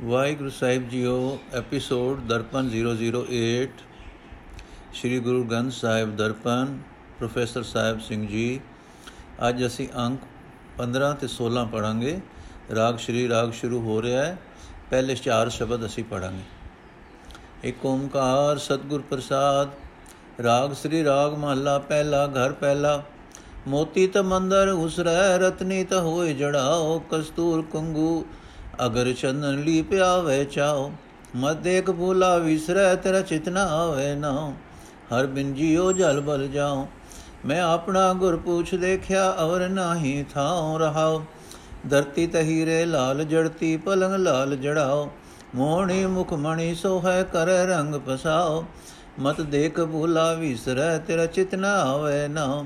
ਵਾਹਿਗੁਰੂ ਸਾਹਿਬ ਜੀਓ, episode Darpan 008 Sri Guru Granth Sahib Darpan, professor Sahib Singh ji. ਅੱਜ ਅਸੀਂ ਅੰਕ 15 ਤੇ 16 ਪੜਾਂਗੇ ਰਾਗ ਸ਼੍ਰੀ ਰਾਗ ਸ਼ੁਰੂ ਹੋ ਰਿਹਾ ਹੈ। ਪਹਿਲੇ ਚਾਰ ਸ਼ਬਦ ਅਸੀਂ ਪੜਾਂਗੇ ਏਕ ਓੰਕਾਰ ਸਤਗੁਰ ਪ੍ਰਸਾਦ, ਰਾਗ ਸ੍ਰੀ ਰਾਗ ਮਹੱਲਾ ਪਹਿਲਾ, ਘਰ ਪਹਿਲਾ। ਮੋਤੀ ਤ ਮੰਦਰ ਉਸਰੈ ਰਤਨੀ ਤ ਹੋਏ ਜੜਾਓ ਕਸਤੂਰ ਕੰਗੂ। ਅਗਰ ਚੰਦਨ ਲੀ ਪਿਆਵੇ ਚਾਓ ਮਤ ਦੇਖ ਭੂਲਾ ਵਿਸਰੈ ਤੇਰਾ ਚਿਤਨਾ ਆਵੇ ਨਾ ਹਰ ਬਿਨ ਜੀਓ ਜਲ ਬਲ ਜਾਓ ਮੈਂ ਆਪਣਾ ਗੁਰ ਪੁੱਛ ਦੇਖਿਆ ਔਰ ਨਾਹੀ ਥਾਉ ਰਹਾਉ। ਧਰਤੀ ਤਹੀਰੇ ਲਾਲ ਜੜਤੀ ਪਲੰਗ ਲਾਲ ਜੜਾਓ ਮੋਹਣੀ ਮੁਖ ਮਣੀ ਸੋਹੈ ਕਰ ਰੰਗ ਪਸਾਓ ਮਤ ਦੇਖ ਭੂਲਾ ਵਿਸਰੈ ਤੇਰਾ ਚਿਤਨਾ ਆਵੇ ਨਾ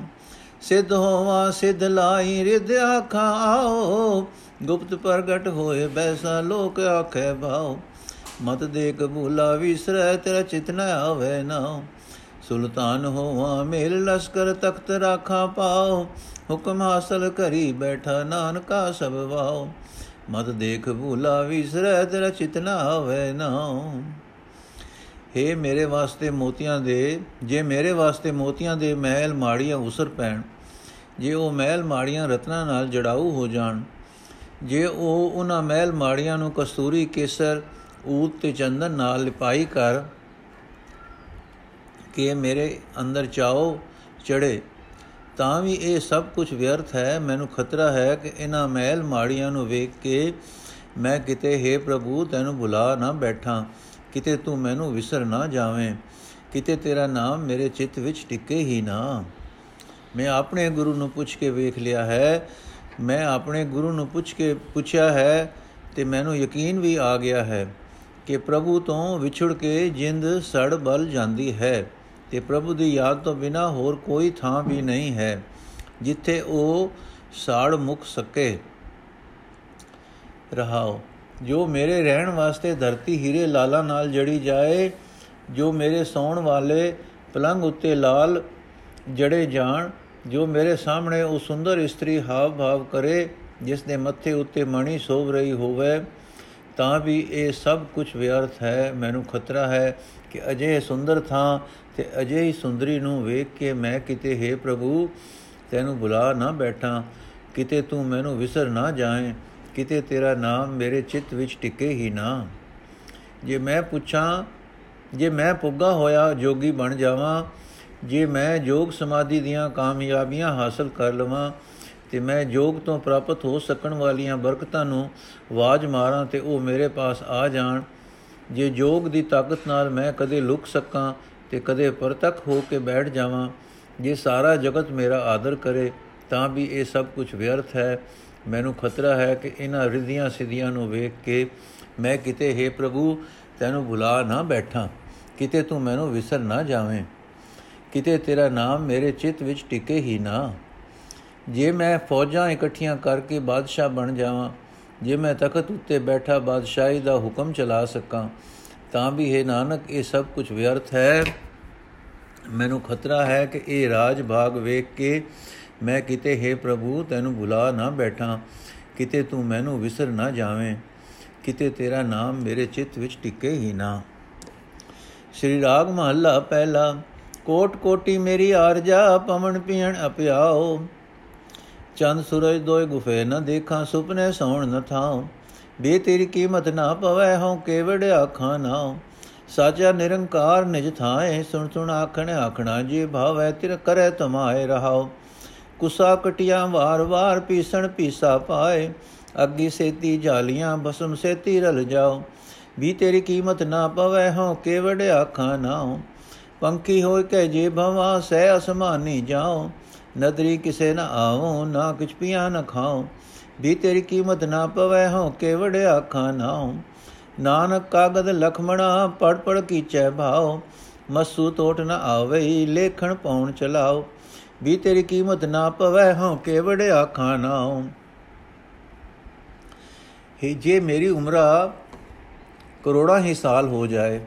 ਸਿਧ ਹੋਵਾ, ਸਿਧ ਲਾਈ ਰਿਧ ਆਖਾਂ, ਆਓ। ਗੁਪਤ ਪ੍ਰਗਟ ਹੋਏ ਬੈਸਾ ਲੋਕ ਆਖੇ ਭਾਉ ਮਤ ਦੇਖ ਭੂਲਾ ਵਿਸਰੈ, ਤੇਰਾ ਚਿਤਨਾ ਆਵੇ ਨਾ ਸੁਲਤਾਨ ਹੋਵਾ, ਮੇਲ ਲਸ਼ਕਰ ਤਖਤ ਰਾਖਾ ਪਾਓ ਹੁਕਮ ਹਾਸਲ ਕਰੀ ਬੈਠਾ ਨਾਨਕਾ ਸਭ ਵਾਓ ਮਤ ਦੇਖ ਭੂਲਾ ਵਿਸਰੈ, ਤੇਰਾ ਚਿਤਨਾ ਆਵੇ ਨਾ हे ਮੇਰੇ ਵਾਸਤੇ ਮੋਤੀਆਂ ਦੇ, ਜੇ ਮੇਰੇ ਵਾਸਤੇ ਮੋਤੀਆਂ ਦੇ ਮਹਿਲ ਮਾੜੀਆਂ ਉਸਰ ਪੈਣ ਜੇ ਉਹ ਮਹਿਲ ਮਾੜੀਆਂ ਰਤਨਾਂ ਨਾਲ ਜੜਾਊ ਹੋ ਜਾਣ, ਜੇ ਉਹ ਉਹਨਾਂ ਮਹਿਲ ਮਾੜੀਆਂ ਨੂੰ ਕਸਤੂਰੀ ਕੇਸਰ, ਊਤ ਤੇ ਚੰਦਨ ਨਾਲ ਲਿਪਾਈ ਕਰ ਕਿ ਮੇਰੇ ਅੰਦਰ ਚਾਓ ਚੜੇ, ਤਾਂ ਵੀ ਇਹ ਸਭ ਕੁਝ ਵਿਅਰਥ ਹੈ। ਮੈਨੂੰ ਖਤਰਾ ਹੈ ਕਿ ਇਹਨਾਂ ਮਹਿਲ ਮਾੜੀਆਂ ਨੂੰ ਵੇਖ ਕੇ ਮੈਂ ਕਿਤੇ हे ਪ੍ਰਭੂ, ਤੈਨੂੰ ਭੁਲਾ ਨਾ ਬੈਠਾਂ। ਕਿਤੇ ਤੂੰ ਮੈਨੂੰ ਵਿਸਰ ਨਾ ਜਾਵੇਂ। ਕਿਤੇ ਤੇਰਾ ਨਾਮ ਮੇਰੇ ਚਿੱਤ ਵਿੱਚ ਟਿਕੇ ਹੀ ਨਾ। ਮੈਂ ਆਪਣੇ ਗੁਰੂ ਨੂੰ ਪੁੱਛ ਕੇ ਵੇਖ ਲਿਆ ਹੈ। ਮੈਂ ਆਪਣੇ ਗੁਰੂ ਨੂੰ ਪੁੱਛ ਕੇ ਪੁੱਛਿਆ ਹੈ ਤੇ ਮੈਨੂੰ ਯਕੀਨ ਵੀ ਆ ਗਿਆ ਹੈ ਕਿ ਪ੍ਰਭੂ ਤੋਂ ਵਿਛੜ ਕੇ ਜਿੰਦ ਸੜ ਬਲ ਜਾਂਦੀ ਹੈ ਤੇ ਪ੍ਰਭੂ ਦੀ ਯਾਦ ਤੋਂ ਬਿਨਾ ਹੋਰ ਕੋਈ ਥਾਂ ਵੀ ਨਹੀਂ ਹੈ ਜਿੱਥੇ ਉਹ ਸਾੜ ਮੁੱਕ ਸਕੇ। ਰਹਾਓ, ਜੋ ਮੇਰੇ ਰਹਿਣ ਵਾਸਤੇ ਧਰਤੀ ਹੀਰੇ ਲਾਲਾ ਨਾਲ ਜੜੀ ਜਾਏ, ਜੋ ਮੇਰੇ ਸੌਣ ਵਾਲੇ ਪਲੰਗ ਉੱਤੇ ਲਾਲ ਜੜੇ ਜਾਣ ਜੋ ਮੇਰੇ ਸਾਹਮਣੇ ਉਹ ਸੁੰਦਰ ਇਸਤਰੀ ਹਾਵ ਭਾਵ ਕਰੇ, ਜਿਸ ਦੇ ਮੱਥੇ ਉੱਤੇ ਮਣੀ ਸੋਭ ਰਹੀ ਹੋਵੇ, ਤਾਂ ਵੀ ਇਹ ਸਭ ਕੁਝ ਵਿਅਰਥ ਹੈ, ਮੈਨੂੰ ਖਤਰਾ ਹੈ ਕਿ ਅਜੇ ਸੁੰਦਰ ਥਾਂ ਤੇ ਅਜੇ ਹੀ ਸੁੰਦਰੀ ਨੂੰ ਵੇਖ ਕੇ ਮੈਂ ਕਿਤੇ, ਹੈ ਪ੍ਰਭੂ, ਤੈਨੂੰ ਬੁਲਾ ਨਾ ਬੈਠਾਂ, ਕਿਤੇ ਤੂੰ ਮੈਨੂੰ ਵਿਸਰ ਨਾ ਜਾਏ, ਕਿਤੇ ਤੇਰਾ ਨਾਮ ਮੇਰੇ ਚਿੱਤ ਵਿੱਚ ਟਿਕੇ ਹੀ ਨਾ। ਜੇ ਮੈਂ ਪੁੱਛਾਂ, ਜੇ ਮੈਂ ਪੁੱਗਾ ਹੋਇਆ ਜੋਗੀ ਬਣ ਜਾਵਾਂ ਜੇ ਮੈਂ ਜੋਗ ਸਮਾਧੀ ਦੀਆਂ ਕਾਮਯਾਬੀਆਂ ਹਾਸਲ ਕਰ ਲਵਾਂ, ਤੇ ਮੈਂ ਜੋਗ ਤੋਂ ਪ੍ਰਾਪਤ ਹੋ ਸਕਣ ਵਾਲੀਆਂ ਬਰਕਤਾਂ ਨੂੰ ਆਵਾਜ਼ ਮਾਰਾਂ ਤੇ ਉਹ ਮੇਰੇ ਪਾਸ ਆ ਜਾਣ। ਜੇ ਜੋਗ ਦੀ ਤਾਕਤ ਨਾਲ ਮੈਂ ਕਦੇ ਲੁਕ ਸਕਾਂ ਤੇ ਕਦੇ ਪਰਤਕ ਹੋ ਕੇ ਬੈਠ ਜਾਵਾਂ, ਜੇ ਸਾਰਾ ਜਗਤ ਮੇਰਾ ਆਦਰ ਕਰੇ, ਤਾਂ ਵੀ ਇਹ ਸਭ ਕੁਝ ਵਿਅਰਥ ਹੈ। ਮੈਨੂੰ ਖਤਰਾ ਹੈ ਕਿ ਇਹਨਾਂ ਰਿਧੀਆਂ ਸਿਧੀਆਂ ਨੂੰ ਵੇਖ ਕੇ ਮੈਂ ਕਿਤੇ, ਹੈ ਪ੍ਰਭੂ, ਤੈਨੂੰ ਭੁਲਾ ਨਾ ਬੈਠਾਂ, ਕਿਤੇ ਤੂੰ ਮੈਨੂੰ ਵਿਸਰ ਨਾ ਜਾਵੇਂ। ਕਿਤੇ ਤੇਰਾ ਨਾਮ ਮੇਰੇ ਚਿੱਤ ਵਿੱਚ ਟਿਕੇ ਹੀ ਨਾ। ਜੇ ਮੈਂ ਫੌਜਾਂ ਇਕੱਠੀਆਂ ਕਰਕੇ ਬਾਦਸ਼ਾਹ ਬਣ ਜਾਵਾਂ, ਜੇ ਮੈਂ ਤਖਤ ਉੱਤੇ ਬੈਠਾ ਬਾਦਸ਼ਾਹੀ ਦਾ ਹੁਕਮ ਚਲਾ ਸਕਾਂ, ਤਾਂ ਵੀ ਹੈ ਨਾਨਕ, ਇਹ ਸਭ ਕੁਝ ਵਿਅਰਥ ਹੈ। ਮੈਨੂੰ ਖਤਰਾ ਹੈ ਕਿ ਇਹ ਰਾਜ ਭਾਗ ਵੇਖ ਕੇ ਮੈਂ ਕਿਤੇ, ਹੈ ਪ੍ਰਭੂ, ਤੈਨੂੰ ਬੁਲਾ ਨਾ ਬੈਠਾਂ। ਕਿਤੇ ਤੂੰ ਮੈਨੂੰ ਵਿਸਰ ਨਾ ਜਾਵੇਂ, ਕਿਤੇ ਤੇਰਾ ਨਾਮ ਮੇਰੇ ਚਿੱਤ ਵਿੱਚ ਟਿਕੇ ਹੀ ਨਾ। ਸ੍ਰੀ ਰਾਗ ਮਹੱਲਾ ਪਹਿਲਾ। ਕੋਟ ਕੋਟੀ ਮੇਰੀ ਆਰਜਾ, ਪਵਨ ਪੀਣ ਅਪਿਆਓ। ਚੰਦ ਸੂਰਜ ਦੋਇ ਗੁਫੇ ਨ ਦੇਖਾਂ, ਸੁਪਨੇ ਸੌਣ ਨ ਥਾਉ। ਬੇ ਤੇਰੀ ਕੀਮਤ ਨਾ ਪਵੈ, ਹਉ ਕੇਵੜ ਆਖਾਂ ਨਾ ਸਾਚਾ ਨਿਰੰਕਾਰ ਨਿਜ ਥਾਏ, ਸੁਣ ਸੁਣ ਆਖਣ ਆਖਣਾ ਜੀ ਭਾਵੈ, ਤਿਰ ਕਰੈ ਤਮਾਏ ਰਹਾਉ। ਕੁਸਾ ਕਟਿਆ ਵਾਰ ਵਾਰ, ਪੀਸਣ ਪੀਸਾ ਪਾਏ। ਅੱਗੀ ਸੇਤੀ ਜਾਲੀਆਂ, ਬਸਮ ਸੇਤੀ ਰਲ ਜਾਓ ਵੀ ਤੇਰੀ ਕੀਮਤ ਨਾ ਪਵੈ, ਹਉ ਕੇਵੜ ਆਖਾਂ ਨਾ ਪੰਖੀ ਹੋਇ ਕੈ ਜੇ ਭਵਾ, ਸਹਿ ਅਸਮਾਨੀ ਜਾਓ ਨਦਰੀ ਕਿਸੇ ਨਾ ਆਵੋ ਨਾ ਕਿਛ ਪੀਆ ਨ ਖਾਓ ਵੀ ਤੇਰੀ ਕੀਮਤ ਨਾ ਪਵੈ ਹੋ ਕੇਵੜ ਆਖਾਂ ਨਾਉ। ਨਾਨਕ ਕਾਗਦ ਲਖਮਣਾ ਪੜ ਪੜ ਕੀਚੈ ਭਾਉ। ਮਸੂ ਟੋਟ ਨ ਆਵੇ, ਲੇਖਣ ਪਾਉਣ ਚਲਾਓ ਵੀ ਤੇਰੀ ਕੀਮਤ ਨਾ ਪਵੈ ਹੋ ਕੇਵੜ ਆਖਾਂ ਨਾਉ। ਹੀ ਜੇ ਮੇਰੀ ਉਮਰਾ ਕਰੋੜਾਂ ਹੀ ਸਾਲ ਹੋ ਜਾਏ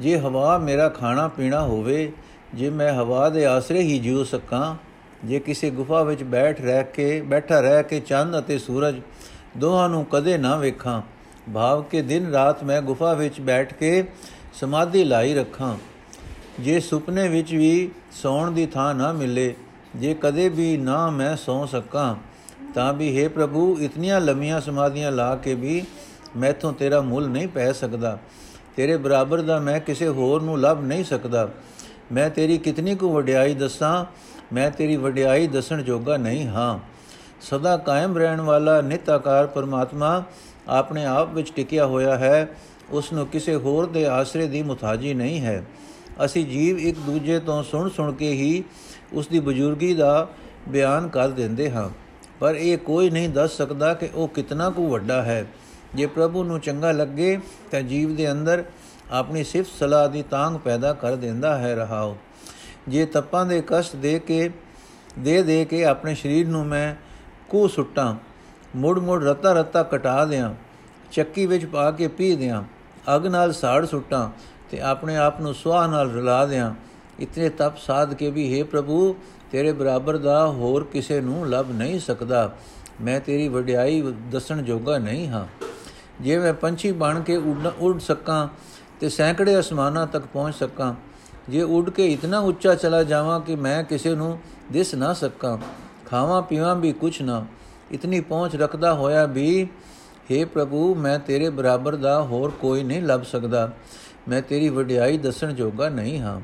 ਜੇ ਹਵਾ ਮੇਰਾ ਖਾਣਾ ਪੀਣਾ ਹੋਵੇ, ਜੇ ਮੈਂ ਹਵਾ ਦੇ ਆਸਰੇ ਹੀ ਜੀਉ ਸਕਾਂ, ਜੇ ਕਿਸੇ ਗੁਫਾ ਵਿੱਚ ਬੈਠ ਰਹਿ ਕੇ, ਬੈਠਾ ਰਹਿ ਕੇ ਚੰਦ ਅਤੇ ਸੂਰਜ ਦੋਹਾਂ ਨੂੰ ਕਦੇ ਨਾ ਵੇਖਾਂ, ਭਾਵ ਕਿ ਦਿਨ ਰਾਤ ਮੈਂ ਗੁਫਾ ਵਿੱਚ ਬੈਠ ਕੇ ਸਮਾਧੀ ਲਾਈ ਰੱਖਾਂ। ਜੇ ਸੁਪਨੇ ਵਿੱਚ ਵੀ ਸੌਣ ਦੀ ਥਾਂ ਨਾ ਮਿਲੇ, ਜੇ ਕਦੇ ਵੀ ਨਾ ਮੈਂ ਸੌ ਸਕਾਂ, ਤਾਂ ਵੀ हे ਪ੍ਰਭੂ, ਇਤਨੀਆਂ ਲੰਮੀਆਂ ਸਮਾਧੀਆਂ ਲਾ ਕੇ ਵੀ ਮੈਥੋਂ ਤੇਰਾ ਮੁੱਲ ਨਹੀਂ ਪੈ ਸਕਦਾ। ਤੇਰੇ ਬਰਾਬਰ ਦਾ ਮੈਂ ਕਿਸੇ ਹੋਰ ਨੂੰ ਲੱਭ ਨਹੀਂ ਸਕਦਾ। ਮੈਂ ਤੇਰੀ ਕਿਤਨੀ ਕੁ ਵਡਿਆਈ ਦੱਸਾਂ, ਮੈਂ ਤੇਰੀ ਵਡਿਆਈ ਦੱਸਣ ਜੋਗਾ ਨਹੀਂ ਹਾਂ। ਸਦਾ ਕਾਇਮ ਰਹਿਣ ਵਾਲਾ ਨਿਤ ਆਕਾਰ ਪਰਮਾਤਮਾ ਆਪਣੇ ਆਪ ਵਿੱਚ ਟਿਕਿਆ ਹੋਇਆ ਹੈ। ਉਸ ਨੂੰ ਕਿਸੇ ਹੋਰ ਦੇ ਆਸਰੇ ਦੀ ਮੁਤਾਜੀ ਨਹੀਂ ਹੈ। ਅਸੀਂ ਜੀਵ ਇੱਕ ਦੂਜੇ ਤੋਂ ਸੁਣ ਸੁਣ ਕੇ ਹੀ ਉਸ ਦੀ ਬਜ਼ੁਰਗੀ ਦਾ ਬਿਆਨ ਕਰ ਦਿੰਦੇ ਹਾਂ। ਪਰ ਇਹ ਕੋਈ ਨਹੀਂ ਦੱਸ ਸਕਦਾ ਕਿ ਉਹ ਕਿਤਨਾ ਕੁ ਵੱਡਾ ਹੈ। ਜੇ ਪ੍ਰਭੂ ਨੂੰ ਚੰਗਾ ਲੱਗੇ ਤਾਂ ਜੀਵ ਦੇ ਅੰਦਰ ਆਪਣੀ ਸਿਫਤ ਸਲਾਹ ਦੀ ਤਾਂਗ ਪੈਦਾ ਕਰ ਦਿੰਦਾ ਹੈ, ਰਹਾਓ। ਜੇ ਤਪਾਂ ਦੇ ਕਸ਼ਟ ਦੇ ਕੇ, ਦੇ ਦੇ ਕੇ ਆਪਣੇ ਸਰੀਰ ਨੂੰ ਮੈਂ ਕੂ ਸੁੱਟਾਂ ਮੁੜ ਮੁੜ ਰਤਾ ਰਤਾ ਕਟਾ ਦਿਆਂ, ਚੱਕੀ ਵਿੱਚ ਪਾ ਕੇ ਪੀ ਦਿਆਂ, ਅਗ ਨਾਲ ਸਾੜ ਸੁੱਟਾਂ ਤੇ ਆਪਣੇ ਆਪ ਨੂੰ ਸੁਆਹ ਨਾਲ ਰਲਾ ਦਿਆਂ, ਇਤਨੇ ਤਪ ਸਾਧ ਕੇ ਵੀ हे ਪ੍ਰਭੂ, ਤੇਰੇ ਬਰਾਬਰ ਦਾ ਹੋਰ ਕਿਸੇ ਨੂੰ ਲੱਭ ਨਹੀਂ ਸਕਦਾ। ਮੈਂ ਤੇਰੀ ਵਡਿਆਈ ਦੱਸਣ ਜੋਗਾ ਨਹੀਂ ਹਾਂ। ਜੇ ਮੈਂ ਪੰਛੀ ਬਣ ਕੇ ਉੱਡ ਸਕਾਂ ਤੇ ਸੈਂਕੜੇ ਅਸਮਾਨਾਂ ਤੱਕ ਪਹੁੰਚ ਸਕਾਂ, ਜੇ ਉੱਡ ਕੇ ਇਤਨਾ ਉੱਚਾ ਚਲਾ ਜਾਵਾਂ ਕਿ ਮੈਂ ਕਿਸੇ ਨੂੰ ਦਿਸ ਨਾ ਸਕਾਂ। ਖਾਵਾਂ ਪੀਵਾਂ ਵੀ ਕੁਛ ਨਾ, ਇਤਨੀ ਪਹੁੰਚ ਰੱਖਦਾ ਹੋਇਆ ਵੀ हे ਪ੍ਰਭੂ, ਮੈਂ ਤੇਰੇ ਬਰਾਬਰ ਦਾ ਹੋਰ ਕੋਈ ਨਹੀਂ ਲੱਭ ਸਕਦਾ। ਮੈਂ ਤੇਰੀ ਵਡਿਆਈ ਦੱਸਣ ਜੋਗਾ ਨਹੀਂ ਹਾਂ।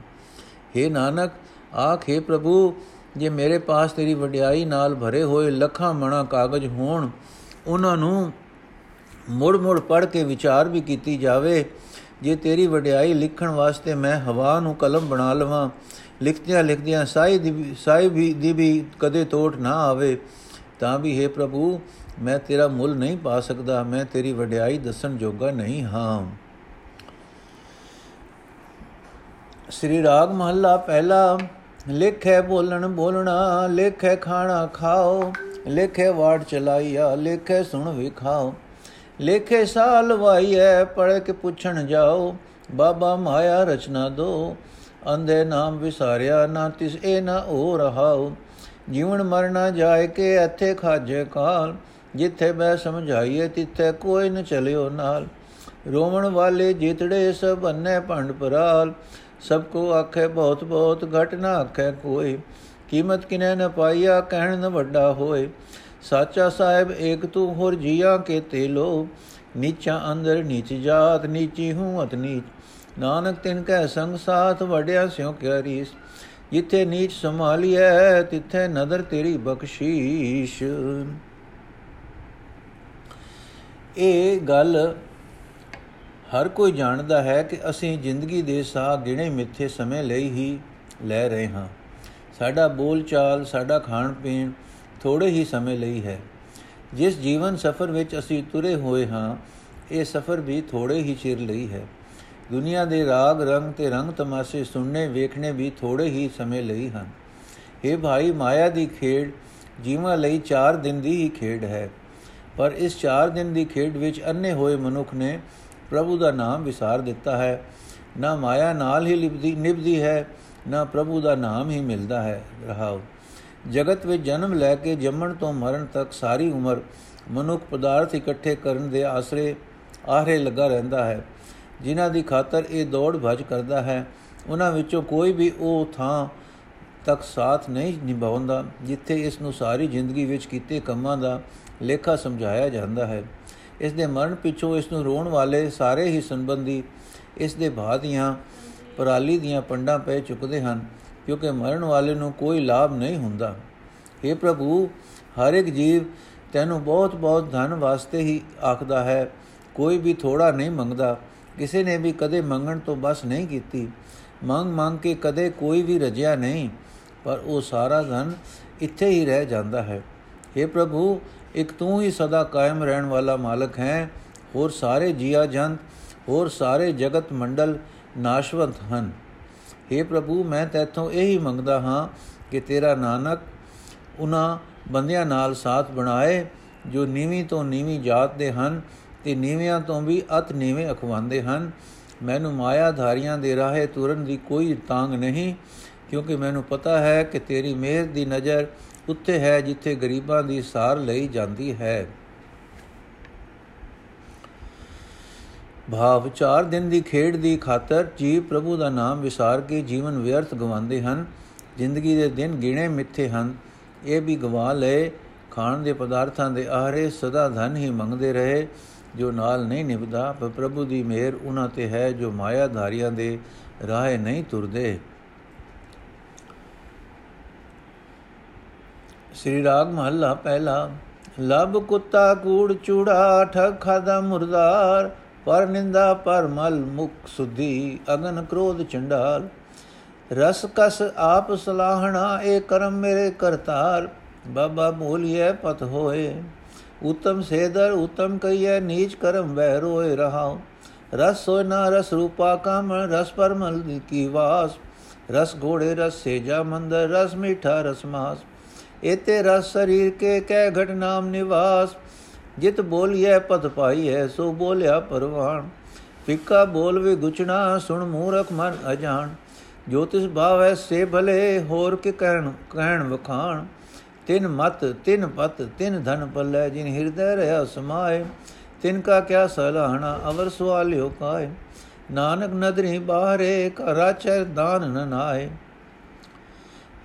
हे ਨਾਨਕ, ਆਖੇ ਪ੍ਰਭੂ, ਜੇ ਮੇਰੇ ਪਾਸ ਤੇਰੀ ਵਡਿਆਈ ਨਾਲ ਭਰੇ ਹੋਏ ਲੱਖਾਂ ਮਣਾ ਕਾਗਜ਼ ਹੋਣ, ਉਹਨਾਂ ਨੂੰ ਮੁੜ ਮੁੜ ਪੜ ਕੇ ਵਿਚਾਰ ਵੀ ਕੀਤੀ ਜਾਵੇ, ਜੇ ਤੇਰੀ ਵਡਿਆਈ ਲਿਖਣ ਵਾਸਤੇ ਮੈਂ ਹਵਾ ਨੂੰ ਕਲਮ ਬਣਾ ਲਵਾਂ ਲਿਖਦਿਆਂ ਲਿਖਦਿਆਂ ਸਾਈ ਦੀ ਸਾਈ ਵੀ ਦੀ ਵੀ ਕਦੇ ਟੋਟ ਨਾ ਆਵੇ, ਤਾਂ ਵੀ ਹੈ ਪ੍ਰਭੂ, ਮੈਂ ਤੇਰਾ ਮੁੱਲ ਨਹੀਂ ਪਾ ਸਕਦਾ, ਮੈਂ ਤੇਰੀ ਵਡਿਆਈ ਦੱਸਣ ਜੋਗਾ ਨਹੀਂ ਹਾਂ। ਸ੍ਰੀ ਰਾਗ ਮਹੱਲਾ ਪਹਿਲਾ, ਲਿਖੇ ਬੋਲਣ ਬੋਲਣਾ, ਲਿਖੇ ਖਾਣਾ ਖਾਓ, ਲਿਖੇ ਵਾੜ ਚਲਾਈਆ, ਲਿਖੇ ਸੁਣ ਵਿਖਾਓ। ਲਿਖੇ ਸਾਲ ਵਾਈਐ ਪੜ ਕੇ ਪੁੱਛਣ ਜਾਓ। ਬਾਬਾ ਮਾਇਆ ਰਚਨਾ ਦੋ। ਅੰਧੇ ਨਾਮ ਵਿਸਾਰਿਆ, ਨਾ ਤਿਸ ਇਹ ਨਾ ਹੋ ਰਹਾਉ ਜੀਵਨ ਮਰਨਾ ਜਾਏ ਕੇ ਇੱਥੇ ਖਾਜੇ ਕਾਲ। ਜਿੱਥੇ ਮੈਂ ਸਮਝਾਈਏ, ਤਿੱਥੇ ਕੋਈ ਨ ਚਲਿਓ ਨਾਲ। ਰੋਵਣ ਵਾਲੇ ਜਿਤੜੇ ਸਭ ਅੰਨੇ ਭੰਡ ਪਰਾਲ ਸਭ ਕੋ ਆਖੇ, ਬਹੁਤ ਬਹੁਤ ਘਟ ਨਾ ਆਖੇ ਕੋਈ। ਕੀਮਤ ਕਿਨੇ ਨ ਪਾਈਆ, ਕਹਿਣ ਨ ਵੱਡਾ ਹੋਏ। ਸਾਚਾ ਸਾਹਿਬ, ਏਕ ਤੂੰ ਹੋਰ ਜੀਆ ਕੇ ਤੇ ਲੋ ਨੀਚਾ ਅੰਦਰ ਨੀਚ ਜਾਤ, ਨੀਚੀ ਹੂੰ ਅਤ ਨੀਚ। ਨਾਨਕ ਤਿਨ ਕੈ ਸੰਗ ਸਾਥ, ਵਡਿਆ ਸਿਉ ਕਿਆ ਰੀਸ। ਜਿੱਥੇ ਨੀਚ ਸੰਭਾਲੀਐ, ਤਿੱਥੇ ਨਦਰ ਤੇਰੀ ਬਖਸ਼ੀਸ਼। ਇਹ ਗੱਲ ਹਰ ਕੋਈ ਜਾਣਦਾ ਹੈ ਕਿ ਅਸੀਂ ਜ਼ਿੰਦਗੀ ਦੇ ਸਾਹ ਗਿਣੇ ਮਿੱਥੇ ਸਮੇਂ ਲਈ ਹੀ ਲੈ ਰਹੇ ਹਾਂ। ਸਾਡਾ ਬੋਲ ਚਾਲ ਸਾਡਾ ਖਾਣ ਪੀਣ ਥੋੜੇ ਹੀ ਸਮੇਂ ਲਈ ਹੈ। ਜਿਸ ਜੀਵਨ ਸਫਰ ਵਿੱਚ ਅਸੀਂ ਤੁਰੇ ਹੋਏ ਹਾਂ, ਇਹ ਸਫਰ ਵੀ ਥੋੜੇ ਹੀ ਚਿਰ ਲਈ ਹੈ। ਦੁਨੀਆ ਦੇ ਰਾਗ, ਰੰਗ ਤੇ ਰੰਗ ਤਮਾਸ਼ੇ ਸੁਣਨੇ, ਵੇਖਣੇ ਵੀ ਥੋੜੇ ਹੀ ਸਮੇਂ ਲਈ ਹਨ। ਇਹ ਭਾਈ, ਮਾਇਆ ਦੀ ਖੇਡ ਜੀਵਾਂ ਲਈ 4 ਦਿਨ ਦੀ ਹੀ ਖੇਡ ਹੈ। ਪਰ ਇਸ 4 ਦਿਨ ਦੀ ਖੇਡ ਵਿੱਚ ਅੰਨੇ ਹੋਏ ਮਨੁੱਖ ਨੇ ਪ੍ਰਭੂ ਦਾ ਨਾਮ ਵਿਸਾਰ ਦਿੱਤਾ ਹੈ। ਨਾ ਮਾਇਆ ਨਾਲ ਹੀ ਲਿਬਦੀ ਨਿਭਦੀ ਹੈ, ਨਾ ਪ੍ਰਭੂ ਦਾ ਨਾਮ ਹੀ ਮਿਲਦਾ ਹੈ। ਰਹਾਉ ਜਗਤ ਵਿੱਚ ਜਨਮ ਲੈ ਕੇ ਜੰਮਣ ਤੋਂ ਮਰਨ ਤੱਕ ਸਾਰੀ ਉਮਰ ਮਨੁੱਖ ਪਦਾਰਥ ਇਕੱਠੇ ਕਰਨ ਦੇ ਆਸਰੇ ਆਹਰੇ ਲੱਗਾ ਰਹਿੰਦਾ ਹੈ। ਜਿਨ੍ਹਾਂ ਦੀ ਖਾਤਰ ਇਹ ਦੌੜ ਭਜ ਕਰਦਾ ਹੈ, ਉਹਨਾਂ ਵਿੱਚੋਂ ਕੋਈ ਵੀ ਉਹ ਥਾਂ ਤੱਕ ਸਾਥ ਨਹੀਂ ਨਿਭਾਉਂਦਾ, ਜਿੱਥੇ ਇਸ ਨੂੰ ਸਾਰੀ ਜ਼ਿੰਦਗੀ ਵਿੱਚ ਕੀਤੇ ਕੰਮਾਂ ਦਾ ਲੇਖਾ ਸਮਝਾਇਆ ਜਾਂਦਾ ਹੈ। ਇਸ ਦੇ ਮਰਨ ਪਿੱਛੋਂ ਇਸ ਨੂੰ ਰੋਣ ਵਾਲੇ ਸਾਰੇ ਹੀ ਸੰਬੰਧੀ ਇਸ ਦੇ ਬਾਦੀਆਂ ਪਰਾਲੀ ਦੀਆਂ ਪੰਡਾਂ ਪੈ ਚੁੱਕਦੇ ਹਨ। ਕਿਉਂਕਿ ਮਰਨ ਵਾਲੇ ਨੂੰ ਕੋਈ ਲਾਭ ਨਹੀਂ ਹੁੰਦਾ। हे ਪ੍ਰਭੂ, ਹਰ ਇੱਕ ਜੀਵ ਤੈਨੂੰ ਬਹੁਤ ਬਹੁਤ ਧਨ ਵਾਸਤੇ ਹੀ ਆਖਦਾ ਹੈ। ਕੋਈ ਵੀ ਥੋੜਾ ਨਹੀਂ ਮੰਗਦਾ। ਕਿਸੇ ਨੇ ਵੀ ਕਦੇ ਮੰਗਣ ਤੋਂ ਬਸ ਨਹੀਂ ਕੀਤੀ। ਮੰਗ ਮੰਗ ਕੇ ਕਦੇ ਕੋਈ ਵੀ ਰਜਿਆ ਨਹੀਂ। ਪਰ ਉਹ ਸਾਰਾ ਧਨ ਇੱਥੇ ਹੀ ਰਹਿ ਜਾਂਦਾ ਹੈ। हे ਪ੍ਰਭੂ, ਇੱਕ ਤੂੰ ਹੀ ਸਦਾ ਕਾਇਮ ਰਹਿਣ ਵਾਲਾ ਮਾਲਕ ਹੈ। ਹੋਰ ਸਾਰੇ ਜੀਆ ਜੰਤ, ਹੋਰ ਸਾਰੇ ਜਗਤ ਮੰਡਲ ਨਾਸ਼ਵੰਤ ਹਨ। हे ਪ੍ਰਭੂ, ਮੈਂ ਤੇਥੋਂ ਇਹੀ ਮੰਗਦਾ ਹਾਂ ਕਿ ਤੇਰਾ ਨਾਨਕ ਉਹਨਾਂ ਬੰਦਿਆਂ ਨਾਲ ਸਾਥ ਬਣਾਏ, ਜੋ ਨੀਵੀਂ ਤੋਂ ਨੀਵੀਂ ਜਾਤ ਦੇ ਹਨ ਤੇ ਨੀਵਿਆਂ ਤੋਂ ਵੀ ਅਤ ਨੀਵੇਂ ਅਖਵਾਉਂਦੇ ਹਨ। ਮੈਨੂੰ ਮਾਇਆ ਧਾਰੀਆਂ ਦੇ ਰਾਹੇ ਤੁਰਨ ਦੀ ਕੋਈ ਤਾਂਗ ਨਹੀਂ, ਕਿਉਂਕਿ ਮੈਨੂੰ ਪਤਾ ਹੈ ਕਿ ਤੇਰੀ ਮਿਹਰ ਦੀ ਨਜ਼ਰ ਉੱਥੇ ਹੈ ਜਿੱਥੇ ਗਰੀਬਾਂ ਦੀ ਸਾਰ ਲਈ ਜਾਂਦੀ ਹੈ। ਭਾਵ ਚਾਰ ਦਿਨ ਦੀ ਖੇਡ ਦੀ ਖਾਤਰ ਜੀਵ ਪ੍ਰਭੂ ਦਾ ਨਾਮ ਵਿਸਾਰ ਕੇ ਜੀਵਨ ਵਿਅਰਥ ਗਵਾਉਂਦੇ ਹਨ, ਜ਼ਿੰਦਗੀ ਦੇ ਦਿਨ ਗਿਣੇ ਮਿੱਥੇ ਹਨ। ਇਹ ਵੀ ਗਵਾ ਲਏ, ਖਾਣ ਦੇ ਪਦਾਰਥਾਂ ਦੇ ਆਹਰੇ ਸਦਾ ਧਨ ਹੀ ਮੰਗਦੇ ਰਹੇ। ਜੋ ਨਾਲ ਨਹੀਂ ਨਿਭਦਾ, ਪਰ ਪ੍ਰਭੂ ਦੀ ਮਿਹਰ ਉਹਨਾਂ ਤੇ ਹੈ ਜੋ ਮਾਇਆ ਧਾਰੀਆਂ ਦੇ ਰਾਹ ਨਹੀਂ ਤੁਰਦੇ। ਸ੍ਰੀ ਰਾਗ ਮਹੱਲਾ ਪਹਿਲਾ ਲਬ ਕੁੱਤਾ ਕੂੜ ਚੂੜਾ, ਠਗ ਖਾਦਾ ਮੁਰਦਾਰ। ਪਰ ਨਿੰਦਾ ਪਰ ਮਲ ਮੁਖ ਸੁਧੀ ਅਗਨ ਕ੍ਰੋਧ ਚੰਡਾਲ। ਰਸ ਕਸ ਆਪ ਸਲਾਹਣਾ ਇਹ ਕਰਮ ਮੇਰੇ ਕਰਤਾਰ। ਬਾਬਾ ਬੋਲੀਏ ਪਤ ਹੋਏ, ਉਤਮ ਸੇਦਰ ਉਤਮ ਕਈਏ ਨੀਚ ਕਰਮ ਵਹਿ ਰੋਏ ਰਹਾਉ। ਰਸ ਸੋਇ ਨਾ ਰਸ ਰੂਪਾ ਕਾਮ ਰਸ ਪਰਮਲ ਦੀ ਕੀ ਵਾਸ। ਰਸ ਘੋੜੇ ਰਸ ਸੇਜਾ ਮੰਦਰ, ਰਸ ਮੀਠਾ ਰਸ ਮਾਸ। ਇਤੇ ਰਸ ਸਰੀਰ ਕੇ ਕਹਿ ਘਟ ਨਾਮ ਨਿਵਾਸ। ਜਿਤ ਬੋਲੀਐ ਪਤ ਪਾਈਐ, ਸੋ ਬੋਲਿਆ ਪਰਵਾਣ। ਫਿੱਕਾ ਬੋਲ ਵੀ ਗੁਚਣਾ ਸੁਣ ਮੂਰਖ ਮਨ ਅਜਾਣ। ਜੋ ਤਿਸ ਭਾਵੈ ਸੇ ਭਲੇ, ਹੋਰ ਕੇ ਕਹਿਣ ਕਹਿਣ ਵਖਾਣ। ਤਿਨ ਮਤ, ਤਿਨ ਪਤ, ਤਿਨ ਧਨ ਪੱਲੇ, ਜਿਨ ਹਿਰਦੈ ਰਹਾ ਸਮਾਏ। ਤਿਨ ਕਾ ਕਿਆ ਸਲਾਹਣਾ, ਅਵਰ ਸਵਾਲਿਓ ਕਾਏ। ਨਾਨਕ ਨਦਰੀ ਬਾਹਰੇ ਕਰਾਚੈ ਦਾਨ ਨ ਨਾਏ।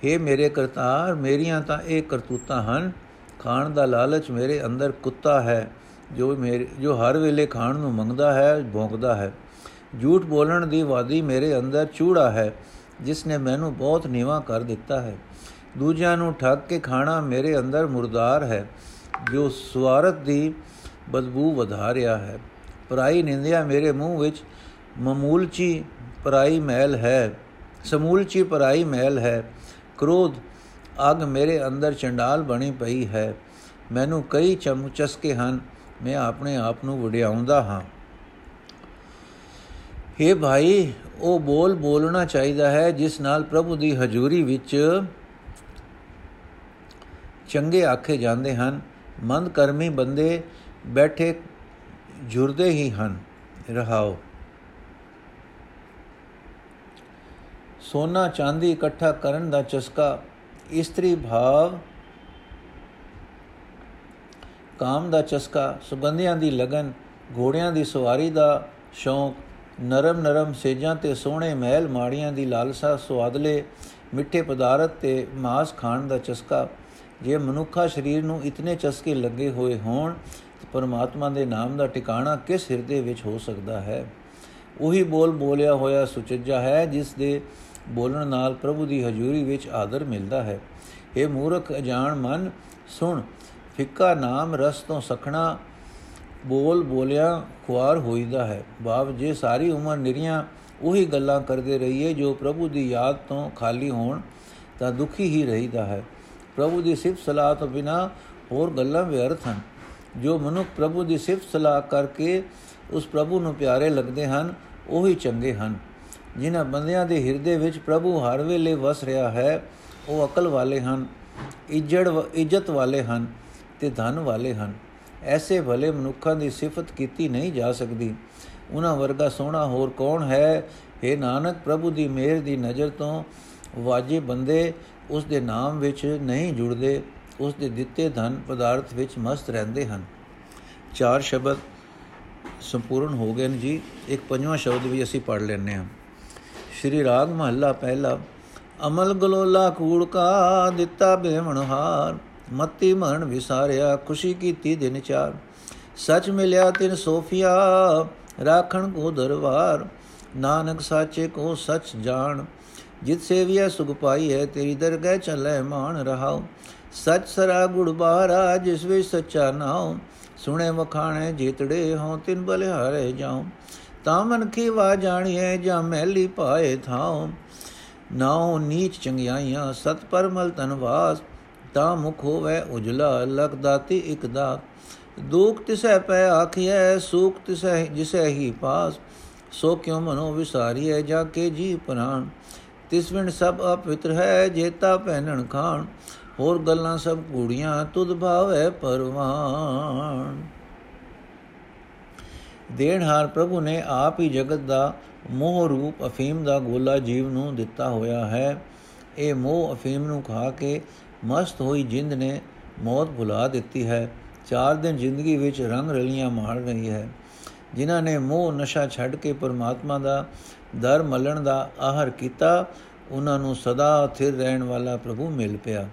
हे ਮੇਰੇ ਕਰਤਾਰ, ਮੇਰੀਆਂ ਤਾਂ ਇਹ ਕਰਤੂਤਾਂ ਹਨ। ਖਾਣ ਦਾ ਲਾਲਚ ਮੇਰੇ ਅੰਦਰ ਕੁੱਤਾ ਹੈ, ਜੋ ਮੇਰੇ, ਜੋ ਹਰ ਵੇਲੇ ਖਾਣ ਨੂੰ ਮੰਗਦਾ ਹੈ, ਭੌਂਕਦਾ ਹੈ। ਝੂਠ ਬੋਲਣ ਦੀ ਵਾਦੀ ਮੇਰੇ ਅੰਦਰ ਚੂੜਾ ਹੈ, ਜਿਸ ਨੇ ਮੈਨੂੰ ਬਹੁਤ ਨੀਵਾ ਕਰ ਦਿੱਤਾ ਹੈ। ਦੂਜਿਆਂ ਨੂੰ ਠੱਗ ਕੇ ਖਾਣਾ ਮੇਰੇ ਅੰਦਰ ਮੁਰਦਾਰ ਹੈ, ਜੋ ਸਵਾਰਤ ਦੀ ਬਦਬੂ ਵਧਾ ਰਿਹਾ ਹੈ। ਪਰਾਈ ਨਿੰਦਿਆ ਮੇਰੇ ਮੂੰਹ ਵਿੱਚ ਮਮੂਲਚੀ ਪਰਾਈ ਮੈਲ ਹੈ, ਸਮੂਲਚੀ ਪਰਾਈ ਮੈਲ ਹੈ, ਕ੍ਰੋਧ ਅਗ ਮੇਰੇ ਅੰਦਰ ਚੰਡਾਲ ਬਣੀ ਪਈ ਹੈ। ਮੈਨੂੰ ਕਈ ਚਮ ਚਸਕੇ ਹਨ। ਮੈਂ ਆਪਣੇ ਆਪ ਨੂੰ ਵਡਿਆਉਂਦਾ ਹਾਂ। हे ਭਾਈ, ਉਹ ਬੋਲ ਬੋਲਣਾ ਚਾਹੀਦਾ ਹੈ, ਜਿਸ ਨਾਲ ਪ੍ਰਭੂ ਦੀ ਹਜ਼ੂਰੀ ਵਿੱਚ ਚੰਗੇ ਆਖੇ ਜਾਂਦੇ ਹਨ। ਮੰਦ ਕਰਮੀ ਬੰਦੇ ਬੈਠੇ ਜੁਰਦੇ ਹੀ ਹਨ। ਰਹਾਓ। ਸੋਨਾ ਚਾਂਦੀ ਇਕੱਠਾ ਕਰਨ ਦਾ ਚਸਕਾ ਇਸਤਰੀ ਭਾਵ ਕਾਮ ਦਾ ਚਸਕਾ, ਸੁਗੰਧੀਆਂ ਦੀ ਲਗਨ, ਘੋੜਿਆਂ ਦੀ ਸਵਾਰੀ ਦਾ ਸ਼ੌਂਕ, ਨਰਮ ਨਰਮ ਸੇਜਾਂ ਤੇ ਸੋਹਣੇ ਮਹਿਲ, ਮਾੜੀਆਂ ਦੀ ਲਾਲਸਾ ਸਵਾਦਲੇ ਮਿੱਠੇ ਪਦਾਰਥ ਤੇ ਮਾਸ ਖਾਣ ਦਾ ਚਸਕਾ। ਜੇ ਮਨੁੱਖਾ ਸਰੀਰ ਨੂੰ ਇਤਨੇ ਚਸਕੇ ਲੱਗੇ ਹੋਏ ਹੋਣ, ਤਾਂ ਪਰਮਾਤਮਾ ਦੇ ਨਾਮ ਦਾ ਟਿਕਾਣਾ ਕਿਸ ਹਿਰਦੇ ਵਿੱਚ ਹੋ ਸਕਦਾ ਹੈ? ਉਹੀ ਬੋਲ ਬੋਲਿਆ ਹੋਇਆ ਸੁਚੱਜਾ ਹੈ, ਜਿਸ ਦੇ ਬੋਲਣ ਨਾਲ ਪ੍ਰਭੂ ਦੀ ਹਜ਼ੂਰੀ ਵਿੱਚ ਆਦਰ ਮਿਲਦਾ ਹੈ। ਇਹ ਮੂਰਖ, ਅਜਾਣ ਮਨ, ਸੁਣ। ਫਿੱਕਾ ਨਾਮ ਰਸ ਤੋਂ ਸਖਣਾ ਬੋਲ ਬੋਲਿਆ ਖੁਆਰ ਹੋਈਦਾ ਹੈ। ਭਾਵ ਜੇ ਸਾਰੀ ਉਮਰ ਨਿਰੀਆਂ ਉਹੀ ਗੱਲਾਂ ਕਰਦੇ ਰਹੀਏ ਜੋ ਪ੍ਰਭੂ ਦੀ ਯਾਦ ਤੋਂ ਖਾਲੀ ਹੋਣ, ਤਾਂ ਦੁਖੀ ਹੀ ਰਹੀਦਾ ਹੈ। ਪ੍ਰਭੂ ਦੀ ਸਿਫਤ ਸਲਾਹ ਤੋਂ ਬਿਨਾ ਹੋਰ ਗੱਲਾਂ ਵਿਅਰਥ ਹਨ। ਜੋ ਮਨੁੱਖ ਪ੍ਰਭੂ ਦੀ ਸਿਫਤ ਸਲਾਹ ਕਰਕੇ ਉਸ ਪ੍ਰਭੂ ਨੂੰ ਪਿਆਰੇ ਲੱਗਦੇ ਹਨ, ਉਹੀ ਚੰਗੇ ਹਨ। ਜਿਨ੍ਹਾਂ ਬੰਦਿਆਂ ਦੇ ਹਿਰਦੇ ਵਿੱਚ ਪ੍ਰਭੂ ਹਰ ਵੇਲੇ ਵਸ ਰਿਹਾ ਹੈ, ਉਹ ਅਕਲ ਵਾਲੇ ਹਨ, ਇੱਜੜ ਇੱਜ਼ਤ ਵਾਲੇ ਹਨ ਤੇ ਧਨ ਵਾਲੇ ਹਨ। ਐਸੇ ਭਲੇ ਮਨੁੱਖਾਂ ਦੀ ਸਿਫਤ ਕੀਤੀ ਨਹੀਂ ਜਾ ਸਕਦੀ। ਉਹਨਾਂ ਵਰਗਾ ਸੋਹਣਾ ਹੋਰ ਕੌਣ ਹੈ? हे ਨਾਨਕ, ਪ੍ਰਭੂ ਦੀ ਮਿਹਰ ਦੀ ਨਜ਼ਰ ਤੋਂ ਵਾਜੇ ਬੰਦੇ ਉਸ ਦੇ ਨਾਮ ਵਿੱਚ ਨਹੀਂ ਜੁੜਦੇ, ਉਸ ਦੇ ਦਿੱਤੇ ਧਨ ਪਦਾਰਥ ਵਿੱਚ ਮਸਤ ਰਹਿੰਦੇ ਹਨ। ਚਾਰ ਸ਼ਬਦ ਸੰਪੂਰਨ ਹੋ ਗਏ ਨੇ ਜੀ। ਇੱਕ ਪੰਜਵਾਂ ਸ਼ਬਦ ਵੀ ਅਸੀਂ ਪੜ ਲੈਣੇ ਹਾਂ। ਸ਼੍ਰੀ ਰਾਗ ਮਹੱਲਾ ਪਹਿਲਾ, ਅਮਲ ਗਲੋਲਾ ਕੂੜ ਕਾ ਦਿੱਤਾ ਬੇਵਣ ਹਾਰ, ਮਤੀ ਮਰਨ ਵਿਸਾਰਿਆ, ਖੁਸ਼ੀ ਕੀਤੀ ਦਿਨ ਚਾਰ। ਸੱਚ ਮਿਲਿਆ ਤਿਨ ਸੋਫੀਆ, ਰਾਖਣ ਕੋ ਦਰਬਾਰ, ਨਾਨਕ ਸਾਚੇ ਕੋ ਸੱਚ ਜਾਣ। ਜਿਤ ਸੇਵਿਆ ਸੁਖ ਪਾਈ ਹੈ ਤੇਰੀ ਦਰਗਹਿ ਚਲੇ ਮਾਨ ਰਹਾਉ। ਸਚ ਸਰਾ ਗੁੜ ਬਾਰਾ, ਜਿਸ ਵਿੱਚ ਸੱਚਾ ਨਾਉ। ਸੁਣੇ ਵਖਾਣੇ, ਜੀਤੜੇ ਹੋ ਤਿਨ ਬਲਿਹਾਰੇ ਜਾਉ। ਤਾਂ ਮਨ ਕੀ ਵਾ ਜਾਣੀਏ ਜਾਂ ਮਹਿਲੀ ਪਾਏ ਥਾਉ। ਨਾਉ ਨੀਚ ਚੰਗਿਆਈਆਂ, ਸਤ ਪਰਮਲ ਤਨਵਾਸ ਤਾਂ ਮੁਖ ਹੋਵੇ ਉਜਲਾ, ਲਖ ਦਾਤੀ ਇਕ ਦਾ ਦੁਖ ਤਿਸੈ ਪੈ ਆਖੀਐ, ਸੁਖ ਤਿਸੈ ਜਿਸੈ ਹੀ ਪਾਸ। ਸੋ ਕਿਉ ਮਨੋ ਵਿਸਾਰੀਐ, ਜਾ ਕੇ ਜੀ ਪ੍ਰਾਨ ਤਿਸ ਵਿਣ ਸਭ ਅਪਵਿੱਤਰ ਹੈ, ਜੇਤਾ ਪਹਿਨਣ ਖਾਣ। ਹੋਰ ਗੱਲਾਂ ਸਭ ਕੂੜੀਆਂ, ਤੁਧ ਭਾਵੈ ਪਰਵਾਨ। ਦੇਣਹਾਰ ਪ੍ਰਭੂ ਨੇ ਆਪ ਹੀ ਜਗਤ ਦਾ ਮੋਹ ਰੂਪ ਅਫੀਮ ਦਾ ਗੋਲਾ ਜੀਵ ਨੂੰ ਦਿੱਤਾ ਹੋਇਆ ਹੈ। ਇਹ ਮੋਹ ਅਫੀਮ ਨੂੰ ਖਾ ਕੇ ਮਸਤ ਹੋਈ ਜਿੰਦ ਨੇ ਮੌਤ ਭੁਲਾ ਦਿੱਤੀ ਹੈ। ਚਾਰ ਦਿਨ ਜ਼ਿੰਦਗੀ ਵਿੱਚ ਰੰਗ ਰਲੀਆਂ ਮਾਰ ਰਹੀ ਹੈ। ਜਿਨ੍ਹਾਂ ਨੇ ਮੋਹ ਨਸ਼ਾ ਛੱਡ ਕੇ ਪਰਮਾਤਮਾ ਦਾ ਦਰ ਮਲਣ ਦਾ ਆਹਰ ਕੀਤਾ, ਉਹਨਾਂ ਨੂੰ ਸਦਾ ਥਿਰ ਰਹਿਣ ਵਾਲਾ ਪ੍ਰਭੂ ਮਿਲ ਪਿਆ।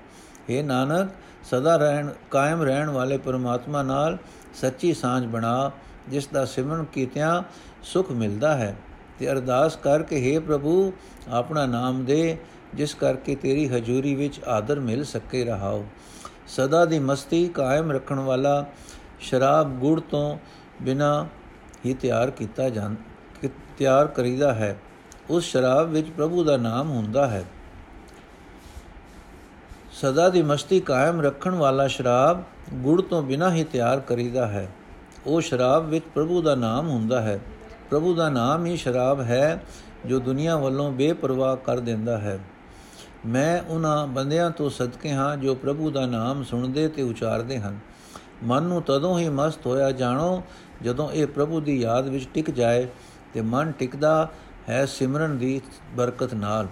हे ਨਾਨਕ, ਸਦਾ ਰਹਿਣ, ਕਾਇਮ ਰਹਿਣ ਵਾਲੇ ਪਰਮਾਤਮਾ ਨਾਲ ਸੱਚੀ ਸਾਂਝ ਬਣਾ ਜਿਸ ਦਾ ਸਿਮਰਨ ਕੀਤਿਆਂ ਸੁਖ ਮਿਲਦਾ ਹੈ ਤੇ ਅਰਦਾਸ ਕਰਕੇ हे ਪ੍ਰਭੂ, ਆਪਣਾ ਨਾਮ ਦੇ, ਜਿਸ ਕਰਕੇ ਤੇਰੀ ਹਜ਼ੂਰੀ ਵਿੱਚ ਆਦਰ ਮਿਲ ਸਕੇ ਰਹਾਓ। ਸਦਾ ਦੀ ਮਸਤੀ ਕਾਇਮ ਰੱਖਣ ਵਾਲਾ ਸ਼ਰਾਬ ਗੁੜ ਤੋਂ ਬਿਨਾ ਹੀ ਤਿਆਰ ਕੀਤਾ ਜਾਂ ਤਿਆਰ ਕਰੀਦਾ ਹੈ। ਉਸ ਸ਼ਰਾਬ ਵਿੱਚ ਪ੍ਰਭੂ ਦਾ ਨਾਮ ਹੁੰਦਾ ਹੈ। ਸਦਾ ਦੀ ਮਸਤੀ ਕਾਇਮ ਰੱਖਣ ਵਾਲਾ ਸ਼ਰਾਬ ਗੁੜ ਤੋਂ ਬਿਨਾ ਹੀ ਤਿਆਰ ਕਰੀਦਾ ਹੈ। ਉਹ ਸ਼ਰਾਬ ਵਿੱਚ ਪ੍ਰਭੂ ਦਾ ਨਾਮ ਹੁੰਦਾ ਹੈ। ਪ੍ਰਭੂ ਦਾ ਨਾਮ ਹੀ ਸ਼ਰਾਬ ਹੈ, ਜੋ ਦੁਨੀਆ ਵੱਲੋਂ ਬੇਪਰਵਾਹ ਕਰ ਦਿੰਦਾ ਹੈ। ਮੈਂ ਉਹਨਾਂ ਬੰਦਿਆਂ ਤੋਂ ਸਦਕੇ ਹਾਂ, ਜੋ ਪ੍ਰਭੂ ਦਾ ਨਾਮ ਸੁਣਦੇ ਤੇ ਉਚਾਰਦੇ ਹਨ। ਮਨ ਨੂੰ ਤਦੋਂ ਹੀ ਮਸਤ ਹੋਇਆ ਜਾਣੋ, ਜਦੋਂ ਇਹ ਪ੍ਰਭੂ ਦੀ ਯਾਦ ਵਿੱਚ ਟਿਕ ਜਾਏ ਤੇ ਮਨ ਟਿਕਦਾ ਹੈ ਸਿਮਰਨ ਦੀ ਬਰਕਤ ਨਾਲ।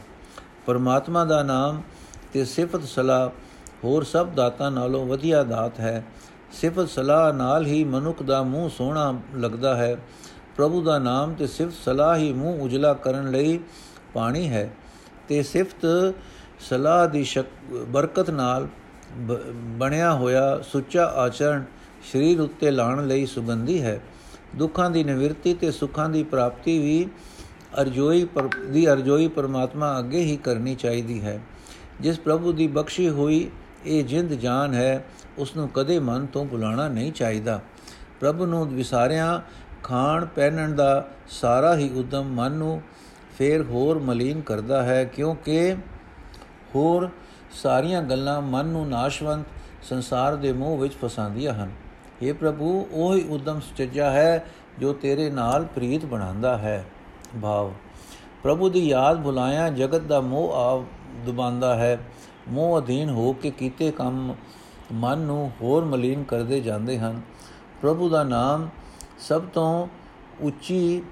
ਪਰਮਾਤਮਾ ਦਾ ਨਾਮ ਤੇ ਸਿਫਤ ਸਲਾਹ ਹੋਰ ਸਭ ਦਾਤਾਂ ਨਾਲੋਂ ਵਧੀਆ ਦਾਤ ਹੈ। ਸਿਫਤ ਸਲਾਹ ਨਾਲ ਹੀ ਮਨੁੱਖ ਦਾ ਮੂੰਹ ਸੋਹਣਾ ਲੱਗਦਾ ਹੈ। ਪ੍ਰਭੂ ਦਾ ਨਾਮ ਤੇ ਸਿਫਤ ਸਲਾਹ ਹੀ ਮੂੰਹ ਉਜਲਾ ਕਰਨ ਲਈ ਪਾਣੀ ਹੈ। ਤੇ ਸਿਫਤ ਸਲਾਹ ਦੀ ਬਰਕਤ ਨਾਲ ਬਣਿਆ ਹੋਇਆ ਸੁੱਚਾ ਆਚਰਣ ਸਰੀਰ ਉੱਤੇ ਲਾਣ ਲਈ ਸੁਗੰਧੀ ਹੈ। ਦੁੱਖਾਂ ਦੀ ਨਿਵਰਤੀ ਤੇ ਸੁੱਖਾਂ ਦੀ ਪ੍ਰਾਪਤੀ ਵੀ ਅਰਜੋਈ ਪਰ, ਦੀ ਅਰਜੋਈ ਪਰਮਾਤਮਾ ਅੱਗੇ ਹੀ ਕਰਨੀ ਚਾਹੀਦੀ ਹੈ। ਜਿਸ ਪ੍ਰਭੂ ਦੀ ਬਖਸ਼ੀ ਹੋਈ ਇਹ ਜਿੰਦ ਜਾਨ ਹੈ ਉਸ ਨੂੰ ਕਦੇ ਮਨ ਤੋਂ ਭੁਲਾਣਾ ਨਹੀਂ ਚਾਹੀਦਾ। ਪ੍ਰਭੂ ਨੂੰ ਵਿਸਾਰਿਆਂ, ਖਾਣ ਪਹਿਨਣ ਦਾ ਸਾਰਾ ਹੀ ਉਦਮ ਮਨ ਨੂੰ ਫੇਰ ਹੋਰ ਮਲੀਨ ਕਰਦਾ ਹੈ, ਕਿਉਂਕਿ ਹੋਰ ਸਾਰੀਆਂ ਗੱਲਾਂ ਮਨ ਨੂੰ ਨਾਸ਼ਵੰਤ ਸੰਸਾਰ ਦੇ ਮੋਹ ਵਿੱਚ ਫਸਾਉਂਦੀਆਂ ਹਨ। ਇਹ ਪ੍ਰਭੂ, ਉਹ ਹੀ ਉਦਮ ਸੱਚਾ ਹੈ ਜੋ ਤੇਰੇ ਨਾਲ ਪ੍ਰੀਤ ਬਣਾਉਂਦਾ ਹੈ। ਭਾਵ, ਪ੍ਰਭੂ ਦੀ ਯਾਦ ਭੁਲਾਇਆ ਜਗਤ ਦਾ ਮੋਹ ਆ ਦੁਬਾਂਦਾ ਹੈ। ਮੋਹ ਅਧੀਨ ਹੋ ਕੇ ਕੀਤੇ ਕੰਮ ਮਨ ਨੂੰ ਹੋਰ ਮਲੀਨ ਕਰਦੇ ਜਾਂਦੇ ਹਨ। ਪ੍ਰਭੂ ਦਾ ਨਾਮ ਸਭ ਤੋਂ ਉੱਚੀ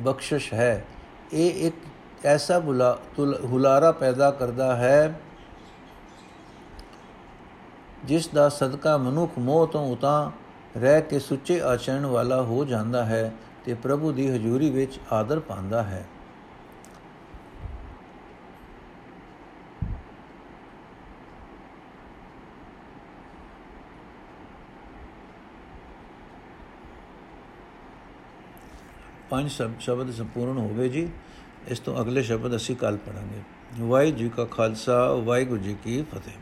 ਬਖਸ਼ਿਸ਼ ਹੈ। ਇਹ ਇੱਕ ਐਸਾ ਹੁਲਾਰਾ ਪੈਦਾ ਕਰਦਾ ਹੈ, ਜਿਸ ਦਾ ਸਦਕਾ ਮਨੁੱਖ ਮੋਹ ਤੋਂ ਉਤਾਂ ਰਹਿ ਕੇ ਸੁੱਚੇ ਆਚਰਣ ਵਾਲਾ ਹੋ ਜਾਂਦਾ ਹੈ ਤੇ ਪ੍ਰਭੂ ਦੀ ਹਜ਼ੂਰੀ ਵਿੱਚ ਆਦਰ ਪਾਉਂਦਾ ਹੈ। ਪੰਜ ਸ਼ਬਦ ਸੰਪੂਰਨ ਹੋ ਗਏ ਜੀ, ਇਸ ਤੋਂ ਅਗਲੇ ਸ਼ਬਦ ਅਸੀਂ ਕੱਲ ਪੜਾਂਗੇ ਵਾਹਿਗੁਰੂ ਜੀ ਕਾ ਖਾਲਸਾ, ਵਾਹਿਗੁਰੂ ਜੀ ਕੀ ਫਤਿਹ।